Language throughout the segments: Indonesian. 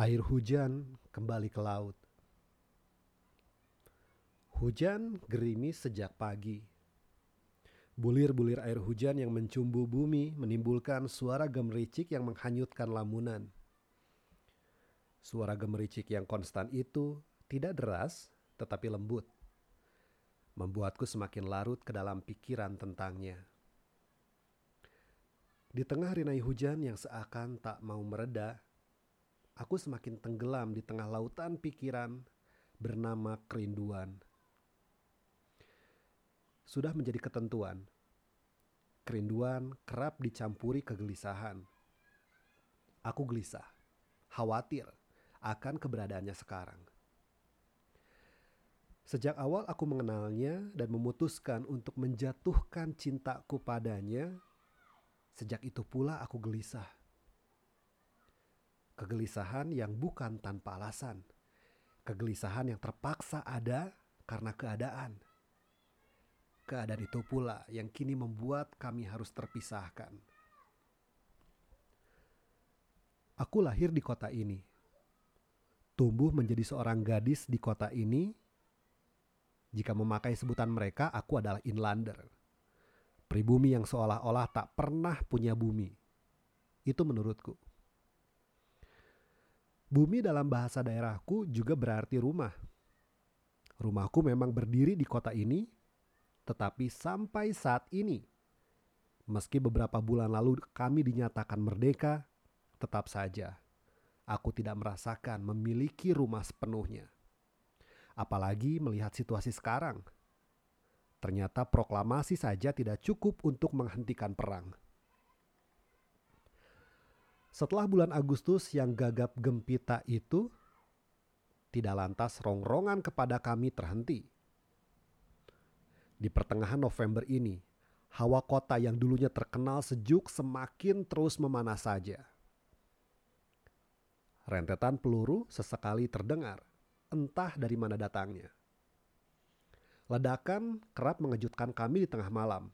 Air hujan kembali ke laut. Hujan gerimis sejak pagi. Bulir-bulir air hujan yang mencumbu bumi menimbulkan suara gemericik yang menghanyutkan lamunan. Suara gemericik yang konstan itu tidak deras tetapi lembut. Membuatku semakin larut ke dalam pikiran tentangnya. Di tengah rinai hujan yang seakan tak mau mereda, aku semakin tenggelam di tengah lautan pikiran bernama kerinduan. Sudah menjadi ketentuan, kerinduan kerap dicampuri kegelisahan. Aku gelisah, khawatir akan keberadaannya sekarang. Sejak awal aku mengenalnya dan memutuskan untuk menjatuhkan cintaku padanya Sejak itu pula aku gelisah. Kegelisahan yang bukan tanpa alasan. Kegelisahan yang terpaksa ada karena keadaan. Keadaan itu pula yang kini membuat kami harus terpisahkan. Aku lahir di kota ini. Tumbuh menjadi seorang gadis di kota ini. Jika memakai sebutan mereka, aku adalah inlander Pribumi yang seolah-olah tak pernah punya bumi. Itu menurutku. Bumi dalam bahasa daerahku juga berarti rumah. Rumahku memang berdiri di kota ini, tetapi sampai saat ini, meski beberapa bulan lalu kami dinyatakan merdeka, tetap saja aku tidak merasakan memiliki rumah sepenuhnya. Apalagi melihat situasi sekarang – Ternyata proklamasi saja tidak cukup untuk menghentikan perang. Setelah bulan Agustus yang gagap gempita itu, tidak lantas rongrongan kepada kami terhenti. Di pertengahan November ini, hawa kota yang dulunya terkenal sejuk semakin terus memanas saja. Rentetan peluru sesekali terdengar, entah dari mana datangnya. Ledakan kerap mengejutkan kami di tengah malam,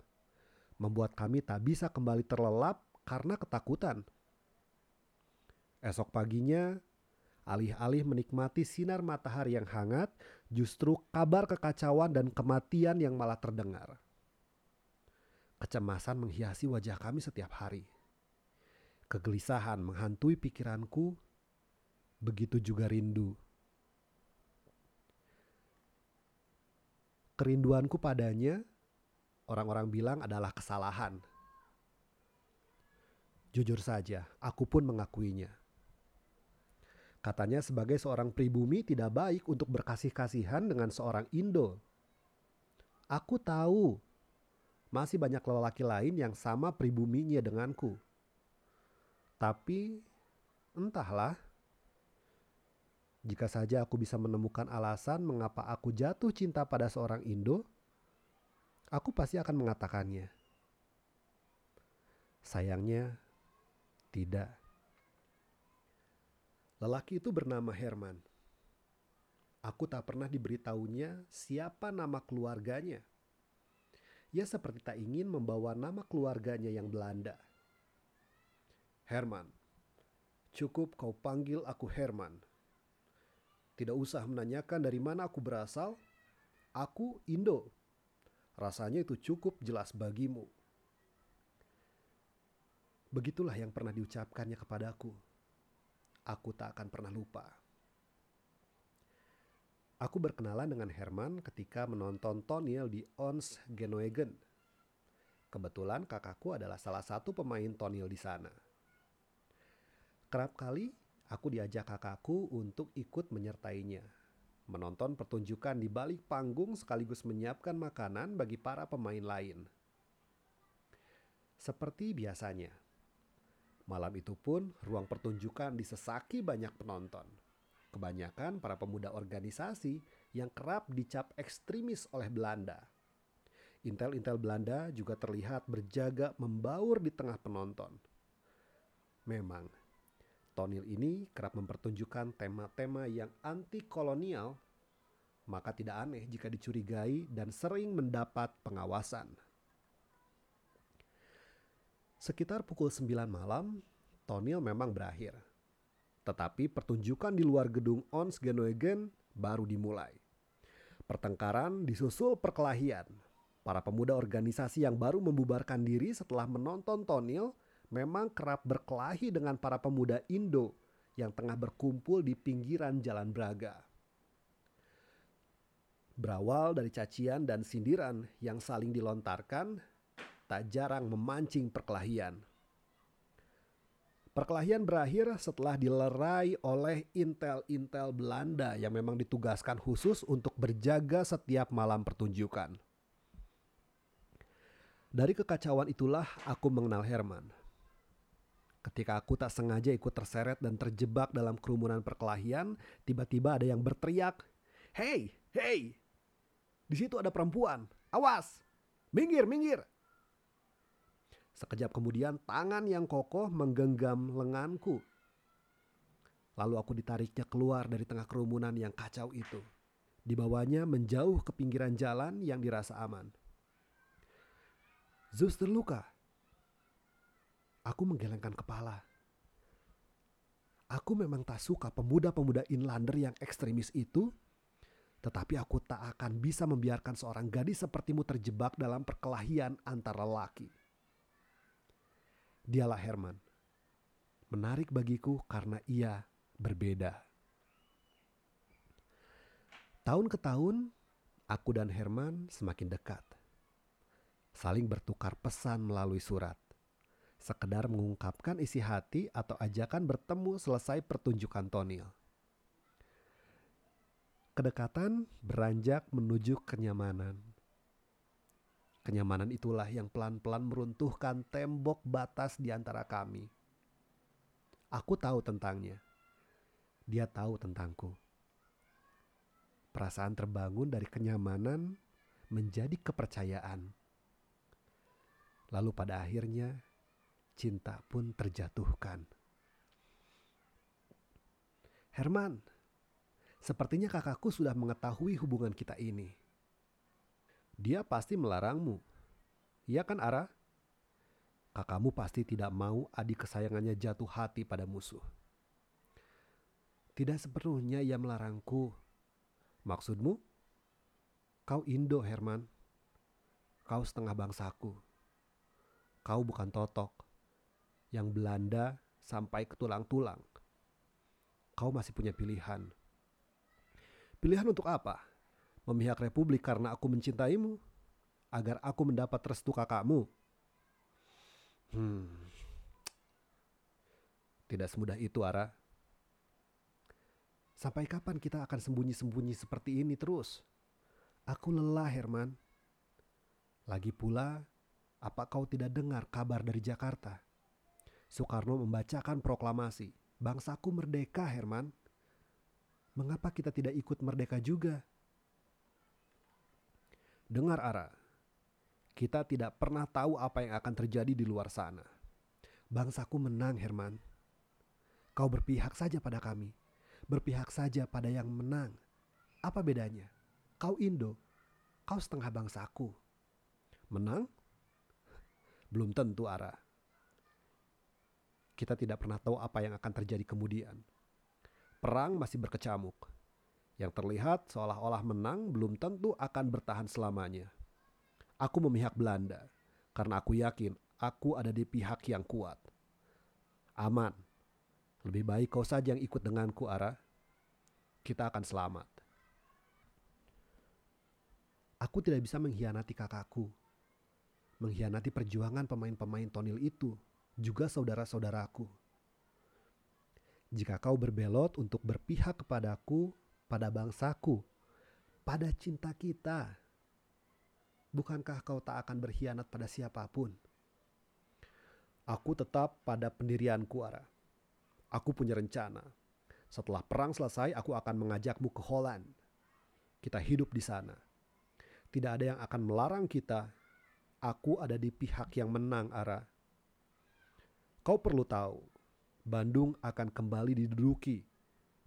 membuat kami tak bisa kembali terlelap karena ketakutan. Esok paginya, alih-alih menikmati sinar matahari yang hangat, justru kabar kekacauan dan kematian yang malah terdengar. Kecemasan menghiasi wajah kami setiap hari. Kegelisahan menghantui pikiranku, begitu juga rindu. kerinduanku padanya, orang-orang bilang adalah kesalahan. Jujur saja, aku pun mengakuinya. Katanya sebagai seorang pribumi tidak baik untuk berkasih-kasihan dengan seorang Indo. Aku tahu masih banyak lelaki lain yang sama pribuminya denganku. Tapi entahlah, jika saja aku bisa menemukan alasan mengapa aku jatuh cinta pada seorang Indo, aku pasti akan mengatakannya. Sayangnya, tidak. Lelaki itu bernama Herman. Aku tak pernah diberitahunya siapa nama keluarganya. Ia seperti tak ingin membawa nama keluarganya yang Belanda. Herman, cukup kau panggil aku Herman tidak usah menanyakan dari mana aku berasal. Aku Indo. Rasanya itu cukup jelas bagimu. Begitulah yang pernah diucapkannya kepadaku. Aku tak akan pernah lupa. Aku berkenalan dengan Herman ketika menonton Tonil di Ons Genoegen. Kebetulan kakakku adalah salah satu pemain Tonil di sana. Kerap kali aku diajak kakakku untuk ikut menyertainya. Menonton pertunjukan di balik panggung sekaligus menyiapkan makanan bagi para pemain lain. Seperti biasanya, malam itu pun ruang pertunjukan disesaki banyak penonton. Kebanyakan para pemuda organisasi yang kerap dicap ekstremis oleh Belanda. Intel-intel Belanda juga terlihat berjaga membaur di tengah penonton. Memang, Tonil ini kerap mempertunjukkan tema-tema yang anti kolonial, maka tidak aneh jika dicurigai dan sering mendapat pengawasan. Sekitar pukul 9 malam, Tonil memang berakhir. Tetapi pertunjukan di luar gedung Ons Genoegen baru dimulai. Pertengkaran disusul perkelahian. Para pemuda organisasi yang baru membubarkan diri setelah menonton Tonil memang kerap berkelahi dengan para pemuda Indo yang tengah berkumpul di pinggiran Jalan Braga. Berawal dari cacian dan sindiran yang saling dilontarkan, tak jarang memancing perkelahian. Perkelahian berakhir setelah dilerai oleh intel-intel Belanda yang memang ditugaskan khusus untuk berjaga setiap malam pertunjukan. Dari kekacauan itulah aku mengenal Herman. Ketika aku tak sengaja ikut terseret dan terjebak dalam kerumunan perkelahian, tiba-tiba ada yang berteriak, "Hei, hei! Di situ ada perempuan. Awas! Minggir, minggir!" Sekejap kemudian tangan yang kokoh menggenggam lenganku. Lalu aku ditariknya keluar dari tengah kerumunan yang kacau itu. Dibawanya menjauh ke pinggiran jalan yang dirasa aman. Zeus terluka. Aku menggelengkan kepala. Aku memang tak suka pemuda-pemuda inlander yang ekstremis itu, tetapi aku tak akan bisa membiarkan seorang gadis sepertimu terjebak dalam perkelahian antara laki dialah Herman. Menarik bagiku karena ia berbeda. Tahun ke tahun, aku dan Herman semakin dekat. Saling bertukar pesan melalui surat. Sekedar mengungkapkan isi hati atau ajakan bertemu selesai pertunjukan Tonil. Kedekatan beranjak menuju kenyamanan Kenyamanan itulah yang pelan-pelan meruntuhkan tembok batas di antara kami. Aku tahu tentangnya. Dia tahu tentangku. Perasaan terbangun dari kenyamanan menjadi kepercayaan. Lalu pada akhirnya cinta pun terjatuhkan. Herman, sepertinya kakakku sudah mengetahui hubungan kita ini dia pasti melarangmu. Iya kan Ara? Kakakmu pasti tidak mau adik kesayangannya jatuh hati pada musuh. Tidak sepenuhnya ia melarangku. Maksudmu? Kau Indo, Herman. Kau setengah bangsaku. Kau bukan totok. Yang Belanda sampai ke tulang-tulang. Kau masih punya pilihan. Pilihan untuk apa? Memihak republik karena aku mencintaimu, agar aku mendapat restu kakakmu. Hmm. Tidak semudah itu, Ara. Sampai kapan kita akan sembunyi-sembunyi seperti ini terus? Aku lelah, Herman. Lagi pula, apa kau tidak dengar kabar dari Jakarta? Soekarno membacakan proklamasi, bangsaku merdeka, Herman. Mengapa kita tidak ikut merdeka juga? Dengar Ara, kita tidak pernah tahu apa yang akan terjadi di luar sana. Bangsaku menang Herman. Kau berpihak saja pada kami. Berpihak saja pada yang menang. Apa bedanya? Kau Indo, kau setengah bangsaku. Menang? Belum tentu Ara. Kita tidak pernah tahu apa yang akan terjadi kemudian. Perang masih berkecamuk yang terlihat seolah-olah menang belum tentu akan bertahan selamanya. Aku memihak Belanda karena aku yakin aku ada di pihak yang kuat. Aman. Lebih baik kau saja yang ikut denganku, Ara. Kita akan selamat. Aku tidak bisa mengkhianati kakakku. Mengkhianati perjuangan pemain-pemain tonil itu, juga saudara-saudaraku. Jika kau berbelot untuk berpihak kepadaku, pada bangsaku, pada cinta kita. Bukankah kau tak akan berkhianat pada siapa pun? Aku tetap pada pendirianku, Ara. Aku punya rencana. Setelah perang selesai, aku akan mengajakmu ke Holland. Kita hidup di sana. Tidak ada yang akan melarang kita. Aku ada di pihak yang menang, Ara. Kau perlu tahu, Bandung akan kembali diduduki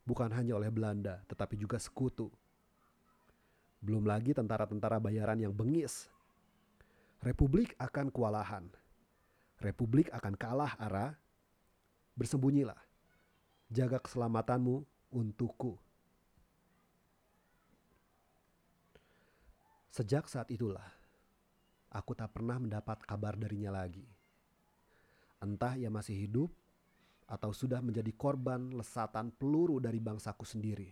bukan hanya oleh Belanda, tetapi juga sekutu. Belum lagi tentara-tentara bayaran yang bengis. Republik akan kewalahan. Republik akan kalah, Ara. Bersembunyilah. Jaga keselamatanmu untukku. Sejak saat itulah, aku tak pernah mendapat kabar darinya lagi. Entah ia masih hidup atau sudah menjadi korban lesatan peluru dari bangsaku sendiri.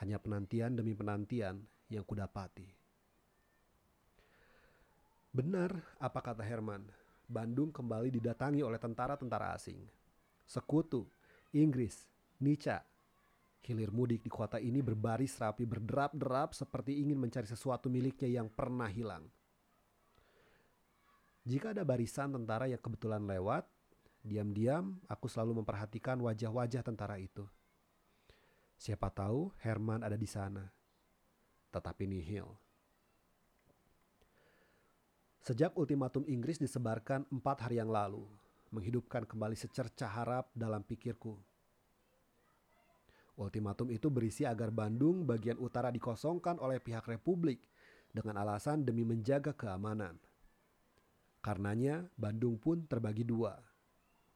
Hanya penantian demi penantian yang kudapati. Benar apa kata Herman, Bandung kembali didatangi oleh tentara-tentara asing. Sekutu, Inggris, Nica. Hilir mudik di kota ini berbaris rapi berderap-derap seperti ingin mencari sesuatu miliknya yang pernah hilang. Jika ada barisan tentara yang kebetulan lewat, diam-diam aku selalu memperhatikan wajah-wajah tentara itu. Siapa tahu Herman ada di sana. Tetapi nihil. Sejak ultimatum Inggris disebarkan empat hari yang lalu, menghidupkan kembali secerca harap dalam pikirku. Ultimatum itu berisi agar Bandung bagian utara dikosongkan oleh pihak Republik dengan alasan demi menjaga keamanan. Karenanya Bandung pun terbagi dua,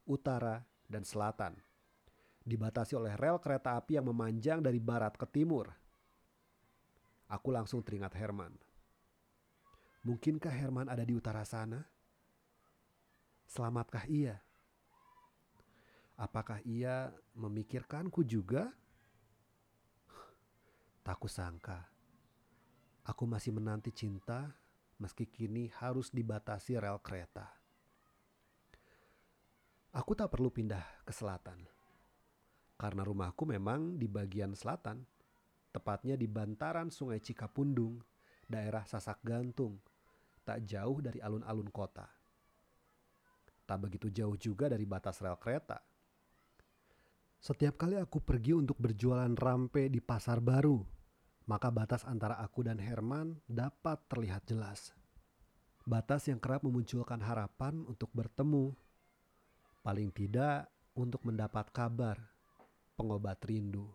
utara dan selatan dibatasi oleh rel kereta api yang memanjang dari barat ke timur. Aku langsung teringat Herman. Mungkinkah Herman ada di utara sana? Selamatkah ia? Apakah ia memikirkanku juga? Tak kusangka. Aku masih menanti cinta meski kini harus dibatasi rel kereta. Aku tak perlu pindah ke selatan karena rumahku memang di bagian selatan, tepatnya di bantaran Sungai Cikapundung, daerah Sasak Gantung, tak jauh dari alun-alun kota. Tak begitu jauh juga dari batas rel kereta. Setiap kali aku pergi untuk berjualan rampe di pasar baru, maka batas antara aku dan Herman dapat terlihat jelas. Batas yang kerap memunculkan harapan untuk bertemu, paling tidak untuk mendapat kabar pengobat rindu.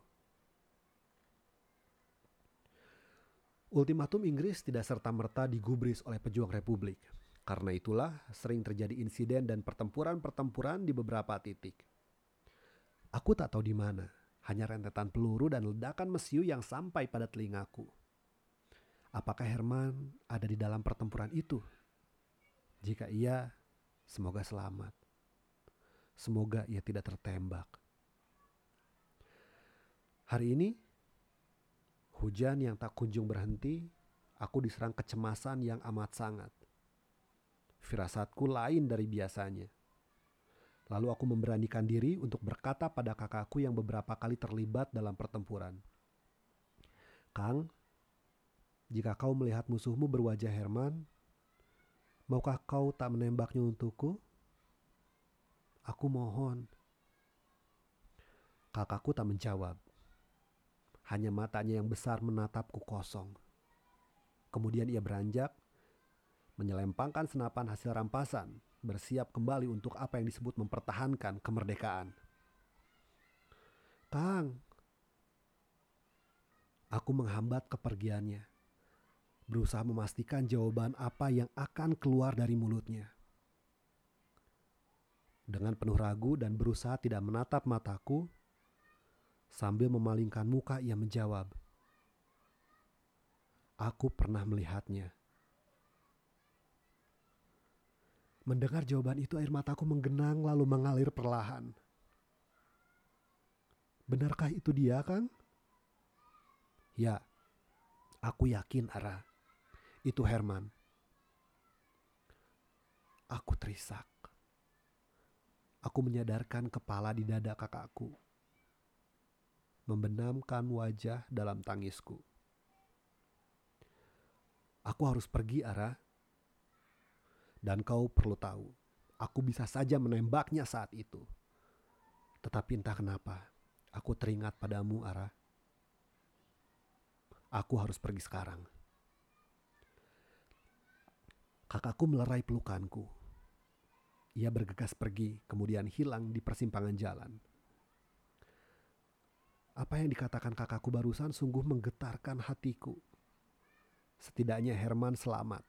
Ultimatum Inggris tidak serta-merta digubris oleh pejuang Republik. Karena itulah sering terjadi insiden dan pertempuran-pertempuran di beberapa titik. Aku tak tahu di mana, hanya rentetan peluru dan ledakan mesiu yang sampai pada telingaku. Apakah Herman ada di dalam pertempuran itu? Jika iya, semoga selamat. Semoga ia tidak tertembak. Hari ini, hujan yang tak kunjung berhenti, aku diserang kecemasan yang amat sangat. Firasatku lain dari biasanya. Lalu aku memberanikan diri untuk berkata pada kakakku yang beberapa kali terlibat dalam pertempuran. Kang, jika kau melihat musuhmu berwajah Herman, maukah kau tak menembaknya untukku? Aku mohon. Kakakku tak menjawab. Hanya matanya yang besar menatapku kosong. Kemudian ia beranjak, menyelempangkan senapan hasil rampasan, bersiap kembali untuk apa yang disebut mempertahankan kemerdekaan. Kang, aku menghambat kepergiannya, berusaha memastikan jawaban apa yang akan keluar dari mulutnya. Dengan penuh ragu dan berusaha tidak menatap mataku, Sambil memalingkan muka ia menjawab, Aku pernah melihatnya. Mendengar jawaban itu air mataku menggenang lalu mengalir perlahan. Benarkah itu dia, Kang? Ya, aku yakin, Ara. Itu Herman. Aku terisak. Aku menyadarkan kepala di dada kakakku membenamkan wajah dalam tangisku. Aku harus pergi, Ara. Dan kau perlu tahu, aku bisa saja menembaknya saat itu. Tetapi entah kenapa, aku teringat padamu, Ara. Aku harus pergi sekarang. Kakakku melerai pelukanku. Ia bergegas pergi, kemudian hilang di persimpangan jalan. Apa yang dikatakan kakakku barusan sungguh menggetarkan hatiku. Setidaknya Herman selamat.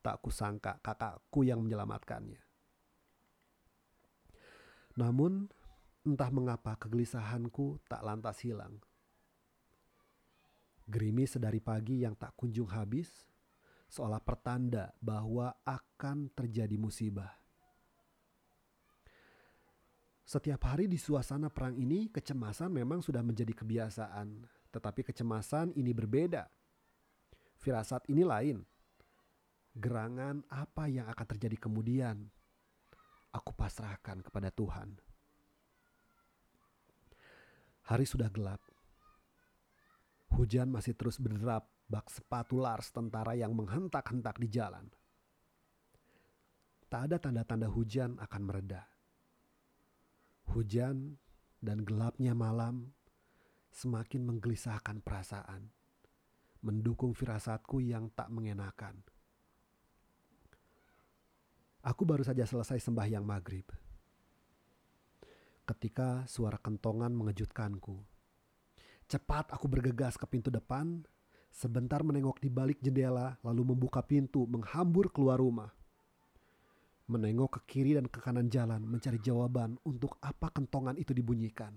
Tak kusangka kakakku yang menyelamatkannya. Namun, Entah mengapa kegelisahanku tak lantas hilang. Gerimis sedari pagi yang tak kunjung habis, seolah pertanda bahwa akan terjadi musibah. Setiap hari di suasana perang ini, kecemasan memang sudah menjadi kebiasaan, tetapi kecemasan ini berbeda. Firasat ini lain. Gerangan apa yang akan terjadi kemudian, aku pasrahkan kepada Tuhan. Hari sudah gelap. Hujan masih terus berderap bak sepatu lars tentara yang menghentak-hentak di jalan. Tak ada tanda-tanda hujan akan meredah Hujan dan gelapnya malam semakin menggelisahkan perasaan, mendukung firasatku yang tak mengenakan. Aku baru saja selesai sembahyang maghrib. Ketika suara kentongan mengejutkanku. Cepat aku bergegas ke pintu depan, sebentar menengok di balik jendela, lalu membuka pintu menghambur keluar rumah menengok ke kiri dan ke kanan jalan mencari jawaban untuk apa kentongan itu dibunyikan.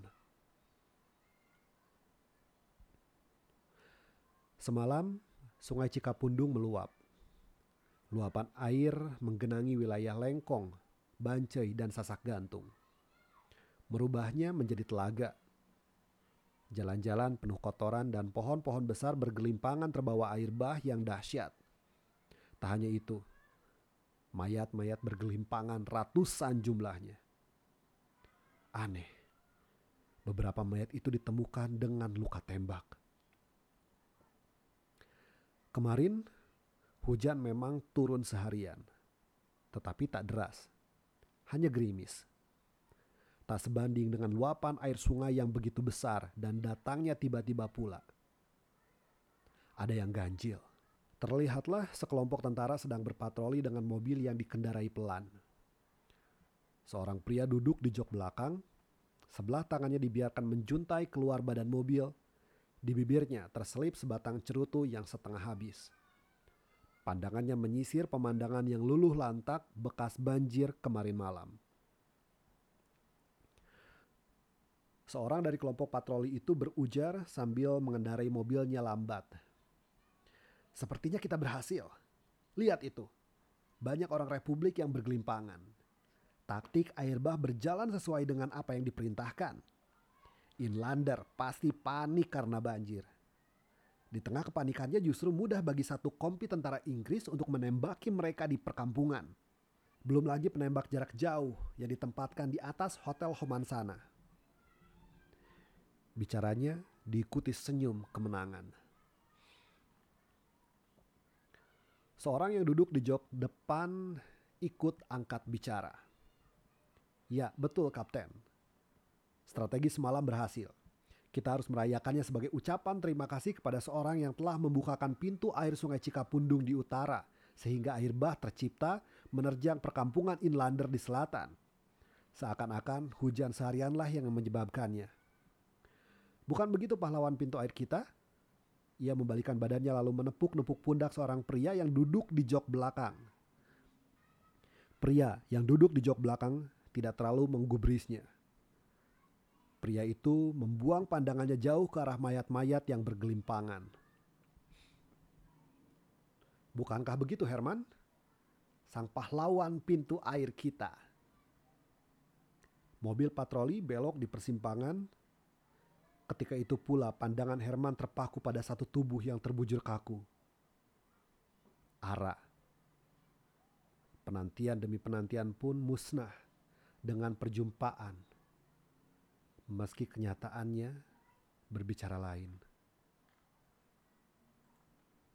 Semalam, sungai Cikapundung meluap. Luapan air menggenangi wilayah Lengkong, Bancai, dan Sasak Gantung. Merubahnya menjadi telaga. Jalan-jalan penuh kotoran dan pohon-pohon besar bergelimpangan terbawa air bah yang dahsyat. Tak hanya itu, Mayat-mayat bergelimpangan ratusan jumlahnya. Aneh. Beberapa mayat itu ditemukan dengan luka tembak. Kemarin hujan memang turun seharian, tetapi tak deras, hanya gerimis. Tak sebanding dengan luapan air sungai yang begitu besar dan datangnya tiba-tiba pula. Ada yang ganjil Terlihatlah sekelompok tentara sedang berpatroli dengan mobil yang dikendarai pelan. Seorang pria duduk di jok belakang, sebelah tangannya dibiarkan menjuntai keluar badan mobil. Di bibirnya terselip sebatang cerutu yang setengah habis. Pandangannya menyisir pemandangan yang luluh lantak bekas banjir kemarin malam. Seorang dari kelompok patroli itu berujar sambil mengendarai mobilnya lambat Sepertinya kita berhasil. Lihat itu. Banyak orang republik yang bergelimpangan. Taktik air bah berjalan sesuai dengan apa yang diperintahkan. Inlander pasti panik karena banjir. Di tengah kepanikannya justru mudah bagi satu kompi tentara Inggris untuk menembaki mereka di perkampungan. Belum lagi penembak jarak jauh yang ditempatkan di atas Hotel Homansana. Bicaranya diikuti senyum kemenangan. Seorang yang duduk di jok depan ikut angkat bicara. Ya, betul Kapten. Strategi semalam berhasil. Kita harus merayakannya sebagai ucapan terima kasih kepada seorang yang telah membukakan pintu air sungai Cikapundung di utara, sehingga air bah tercipta menerjang perkampungan inlander di selatan. Seakan-akan hujan seharianlah yang menyebabkannya. Bukan begitu pahlawan pintu air kita? Ia membalikan badannya lalu menepuk-nepuk pundak seorang pria yang duduk di jok belakang. Pria yang duduk di jok belakang tidak terlalu menggubrisnya. Pria itu membuang pandangannya jauh ke arah mayat-mayat yang bergelimpangan. Bukankah begitu Herman? Sang pahlawan pintu air kita. Mobil patroli belok di persimpangan Ketika itu pula pandangan Herman terpaku pada satu tubuh yang terbujur kaku. Ara. Penantian demi penantian pun musnah dengan perjumpaan. Meski kenyataannya berbicara lain.